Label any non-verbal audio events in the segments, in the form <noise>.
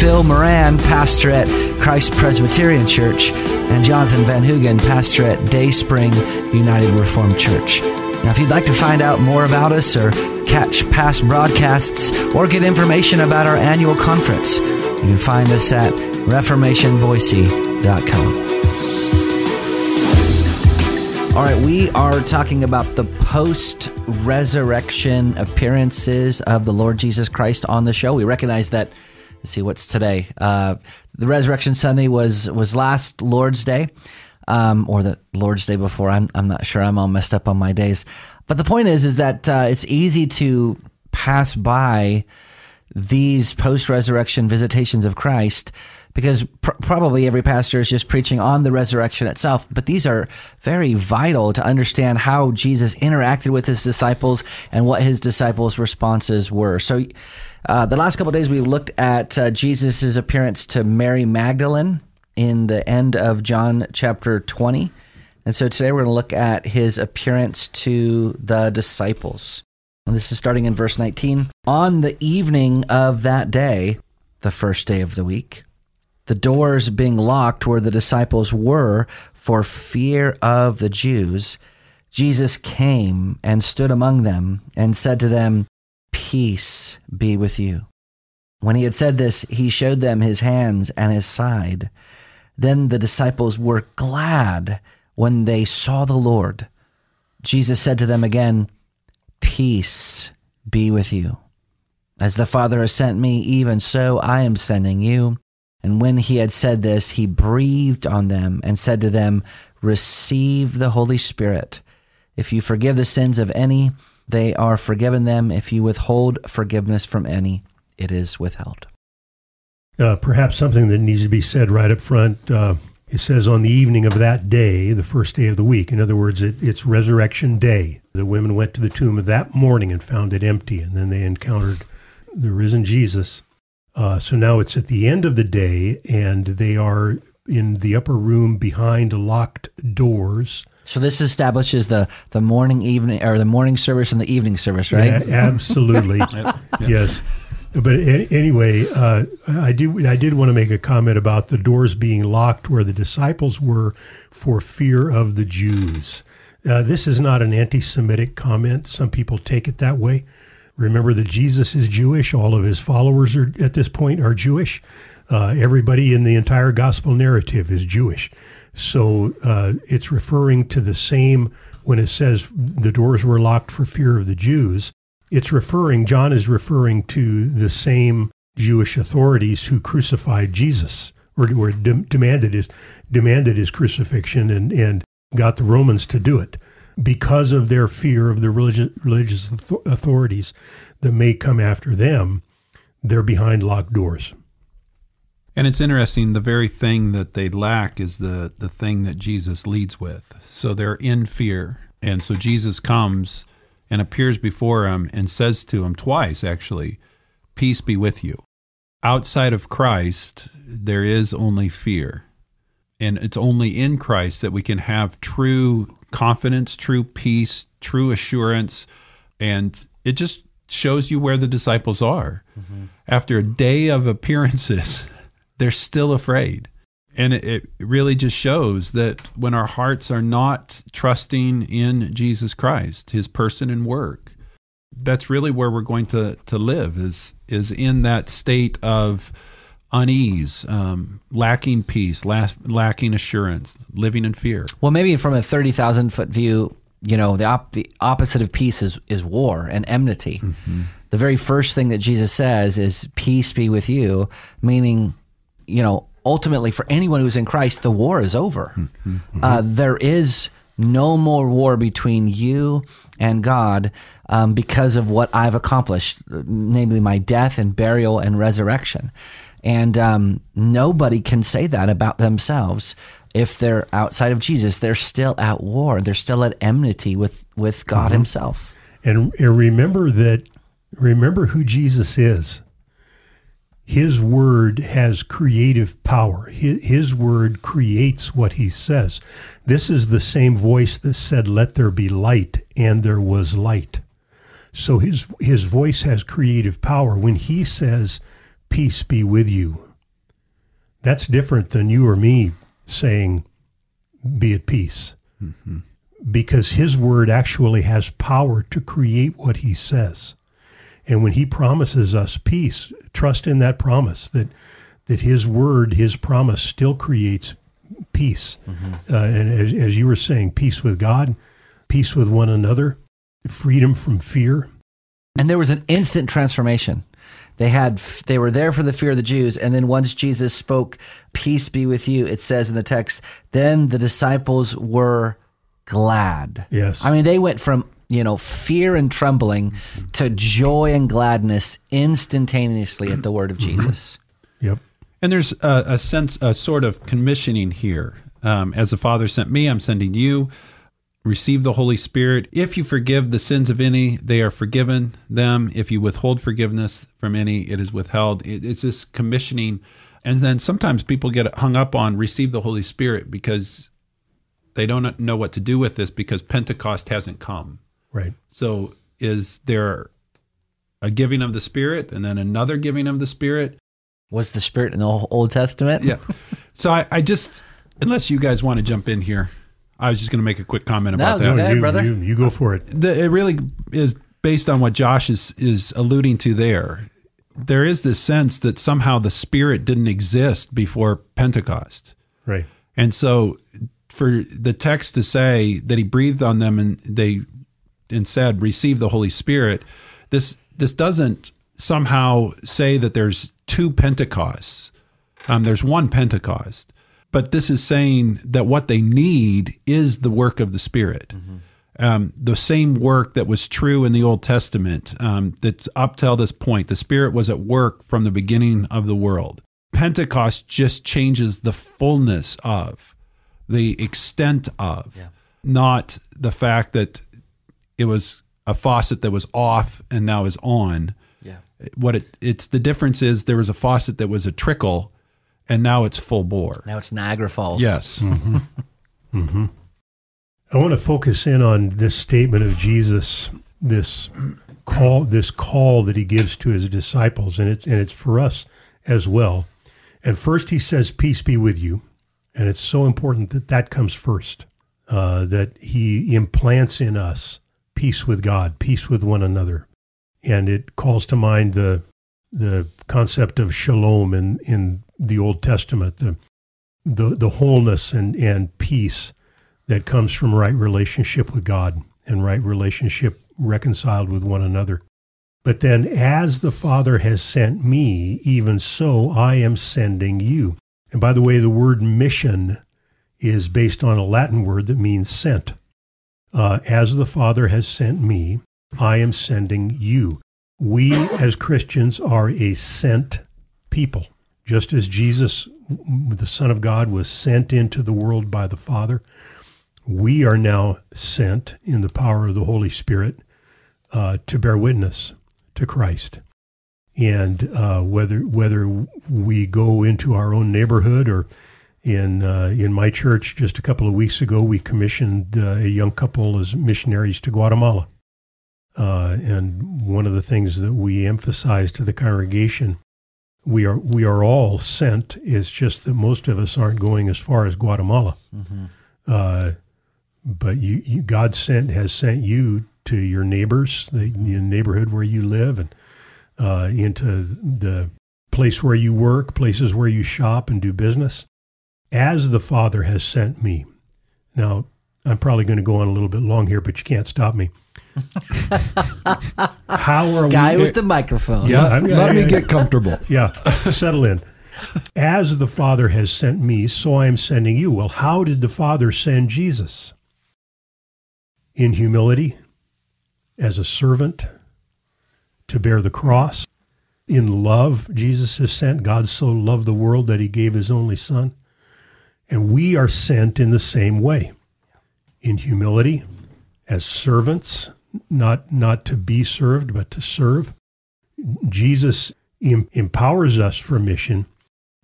Phil Moran, pastor at Christ Presbyterian Church, and Jonathan Van Hugen, pastor at Day Spring United Reformed Church. Now, if you'd like to find out more about us or catch past broadcasts or get information about our annual conference, you can find us at reformationboise.com. All right, we are talking about the post resurrection appearances of the Lord Jesus Christ on the show. We recognize that. Let's see what's today. Uh, the Resurrection Sunday was was last Lord's Day, um, or the Lord's Day before. I'm I'm not sure. I'm all messed up on my days. But the point is, is that uh, it's easy to pass by these post resurrection visitations of Christ because pr- probably every pastor is just preaching on the resurrection itself. But these are very vital to understand how Jesus interacted with his disciples and what his disciples' responses were. So, uh, the last couple days we looked at uh, Jesus' appearance to Mary Magdalene in the end of John chapter 20. And so today we're going to look at his appearance to the disciples. And this is starting in verse 19. On the evening of that day, the first day of the week, the doors being locked where the disciples were for fear of the Jews, Jesus came and stood among them and said to them, Peace be with you. When he had said this, he showed them his hands and his side. Then the disciples were glad when they saw the Lord. Jesus said to them again, Peace be with you. As the Father has sent me, even so I am sending you. And when he had said this, he breathed on them and said to them, Receive the Holy Spirit. If you forgive the sins of any, they are forgiven them. If you withhold forgiveness from any, it is withheld. Uh, perhaps something that needs to be said right up front. Uh, it says on the evening of that day, the first day of the week. In other words, it, it's resurrection day. The women went to the tomb that morning and found it empty, and then they encountered the risen Jesus. Uh, so now it's at the end of the day, and they are in the upper room behind locked doors. So this establishes the the morning evening or the morning service and the evening service, right? Yeah, absolutely. <laughs> Yes. But anyway, uh, I do. I did want to make a comment about the doors being locked where the disciples were for fear of the Jews. Uh, this is not an anti-Semitic comment. Some people take it that way. Remember that Jesus is Jewish. All of his followers are at this point are Jewish. Uh, everybody in the entire gospel narrative is Jewish. So uh, it's referring to the same when it says the doors were locked for fear of the Jews. It's referring, John is referring to the same Jewish authorities who crucified Jesus or, or de- demanded, his, demanded his crucifixion and, and got the Romans to do it because of their fear of the religious, religious authorities that may come after them. They're behind locked doors. And it's interesting, the very thing that they lack is the, the thing that Jesus leads with. So they're in fear. And so Jesus comes and appears before him and says to him twice, actually, Peace be with you. Outside of Christ, there is only fear. And it's only in Christ that we can have true confidence, true peace, true assurance. And it just shows you where the disciples are. Mm-hmm. After a day of appearances, <laughs> they're still afraid. And it, it really just shows that when our hearts are not trusting in Jesus Christ, his person and work, that's really where we're going to, to live is is in that state of unease, um, lacking peace, la- lacking assurance, living in fear. Well, maybe from a thirty thousand foot view, you know, the op- the opposite of peace is is war and enmity. Mm-hmm. The very first thing that Jesus says is "Peace be with you," meaning you know, ultimately for anyone who's in Christ, the war is over. Mm-hmm. Uh, there is no more war between you and God um, because of what I've accomplished, namely my death and burial and resurrection. And um, nobody can say that about themselves if they're outside of Jesus, they're still at war. They're still at enmity with with God Mm-hmm. Himself. And, and remember that, remember who Jesus is. His word has creative power. His, his word creates what he says. This is the same voice that said, Let there be light, and there was light. So his, his voice has creative power. When he says, Peace be with you, that's different than you or me saying, Be at peace because his word actually has power to create what he says. And when he promises us peace, trust in that promise that that his word, his promise still creates peace. Uh, and as, as you were saying, peace with God, peace with one another, freedom from fear. And there was an instant transformation. They had they were there for the fear of the Jews, and then once Jesus spoke, "Peace be with you," it says in the text. Then the disciples were glad. Yes. I mean they went from you know fear and trembling to joy and gladness instantaneously at the word of Jesus. Yep. And there's a, a sense, a sort of commissioning here. Um, as the Father sent me, I'm sending you. Receive the Holy Spirit. If you forgive the sins of any, they are forgiven them. If you withhold forgiveness from any, it is withheld. It, it's this commissioning. And then sometimes people get hung up on receive the Holy Spirit because they don't know what to do with this because Pentecost hasn't come. Right. So is there a giving of the Spirit and then another giving of the Spirit? Was the Spirit in the Old Testament? Yeah. So I, I just, unless you guys want to jump in here, I was just going to make a quick comment about No, that. go ahead, you, brother. You, you go for it. The, it really is based on what Josh is is alluding to there. There is this sense that somehow the Spirit didn't exist before Pentecost, Right. and so for the text to say that He breathed on them and they and said, "Receive the Holy Spirit," this this doesn't somehow say that there's two Pentecosts. Um, there's one Pentecost, but this is saying that what they need is the work of the Spirit. Um, the same work that was true in the Old Testament, um, that's up till this point. The Spirit was at work from the beginning of the world. Pentecost just changes the fullness of, the extent of, not the fact that it was a faucet that was off and now is on. Yeah. What it it's the difference is there was a faucet that was a trickle and now it's full bore. Now it's Niagara Falls. Yes. Mm-hmm. Mm-hmm. Mm-hmm. I want to focus in on this statement of Jesus, this call, this call that he gives to his disciples, and it's and it's for us as well. And first, he says, "Peace be with you," and it's so important that that comes first. Uh, that he implants in us peace with God, peace with one another, and it calls to mind the the concept of shalom in in the Old Testament, the the the wholeness and and peace that comes from right relationship with God and right relationship reconciled with one another. But then, as the Father has sent me, even so I am sending you. And by the way, the word mission is based on a Latin word that means sent. Uh, as the Father has sent me, I am sending you. We as Christians are a sent people. Just as Jesus, the Son of God, was sent into the world by the Father, we are now sent in the power of the Holy Spirit uh, to bear witness to Christ. And uh, whether whether we go into our own neighborhood or in uh, in my church, just a couple of weeks ago, we commissioned uh, a young couple as missionaries to Guatemala. Uh, and one of the things that we emphasize to the congregation, we are we are all sent. Is just that most of us aren't going as far as Guatemala. Uh, but you, you, God sent has sent you to your neighbors, the, the neighborhood where you live, and uh, into the place where you work, places where you shop and do business, as the Father has sent me. Now, I'm probably going to go on a little bit long here, but you can't stop me. How are Guy we? with the microphone. Yeah, I'm- Let me I- get comfortable. yeah, settle in. As the Father has sent me, so I am sending you. Well, how did the Father send Jesus? In humility, as a servant, to bear the cross. In love, Jesus is sent. God so loved the world that he gave his only Son. And we are sent in the same way in humility, as servants, not, not to be served, but to serve. Jesus em- empowers us for mission,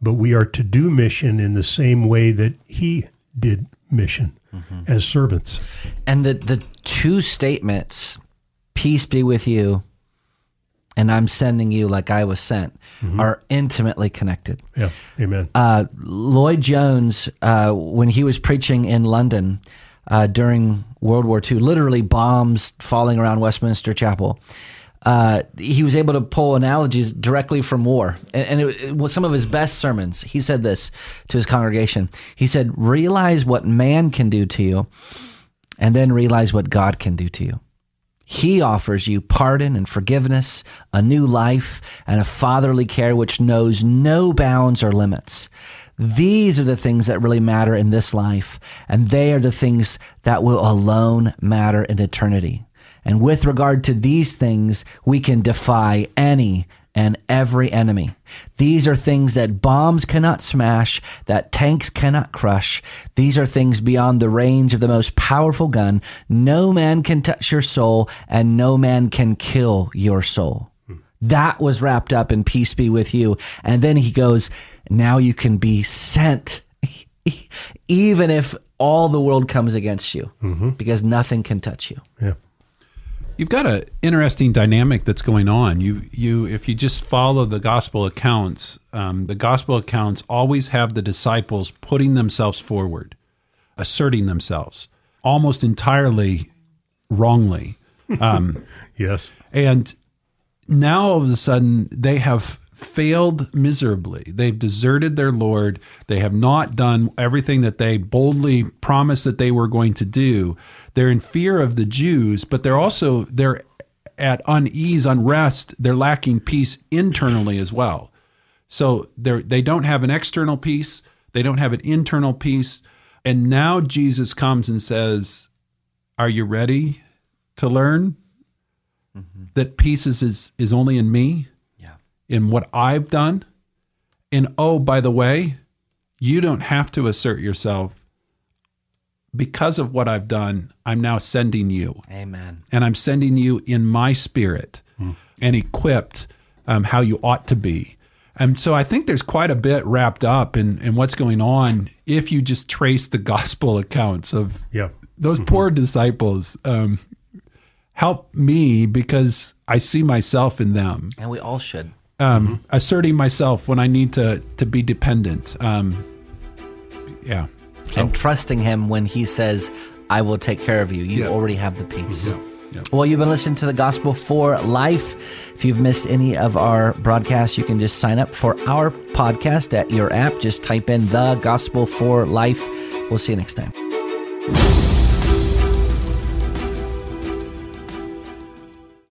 but we are to do mission in the same way that he did mission mm-hmm. as servants. And the, the two statements, peace be with you, and I'm sending you like I was sent, mm-hmm. are intimately connected. Yeah, amen. Uh, Lloyd Jones, uh, when he was preaching in London uh, during World War II, literally bombs falling around Westminster Chapel, uh, he was able to pull analogies directly from war. And, and it, it, was some of his best sermons. He said this to his congregation. He said, Realize what man can do to you, and then realize what God can do to you. He offers you pardon and forgiveness, a new life, and a fatherly care which knows no bounds or limits. These are the things that really matter in this life, and they are the things that will alone matter in eternity. And with regard to these things, we can defy any and every enemy. These are things that bombs cannot smash, that tanks cannot crush. These are things beyond the range of the most powerful gun. No man can touch your soul, and no man can kill your soul. That was wrapped up in peace be with you. And then he goes, now you can be sent, <laughs> even if all the world comes against you, mm-hmm. because nothing can touch you. Yeah. You've got an interesting dynamic that's going on. You, you, if you just follow the gospel accounts, um, the gospel accounts always have the disciples putting themselves forward, asserting themselves, almost entirely wrongly. <laughs> Um, yes, and now all of a sudden they have failed miserably. They've deserted their Lord. They have not done everything that they boldly promised that they were going to do. They're in fear of the Jews, but they're also they're at unease, unrest. They're lacking peace internally as well. So they they don't have an external peace. They don't have an internal peace. And now Jesus comes and says, "Are you ready to learn mm-hmm. that peace is, is is only in me?" yeah. in what I've done. And oh, by the way, you don't have to assert yourself. Because of what I've done, I'm now sending you. Amen. And I'm sending you in my spirit mm. and equipped um, how you ought to be. And so I think there's quite a bit wrapped up in, in what's going on if you just trace the <laughs> gospel accounts of yeah. those mm-hmm. poor disciples. Um, help me because I see myself in them. And we all should um, mm-hmm. asserting myself when I need to to be dependent. Um, yeah, so. and trusting Him when He says, "I will take care of you." You yeah. already have the peace. Mm-hmm. Yeah. Well, you've been listening to the Gospel for Life. If you've missed any of our broadcasts, you can just sign up for our podcast at your app. Just type in the Gospel for Life. We'll see you next time.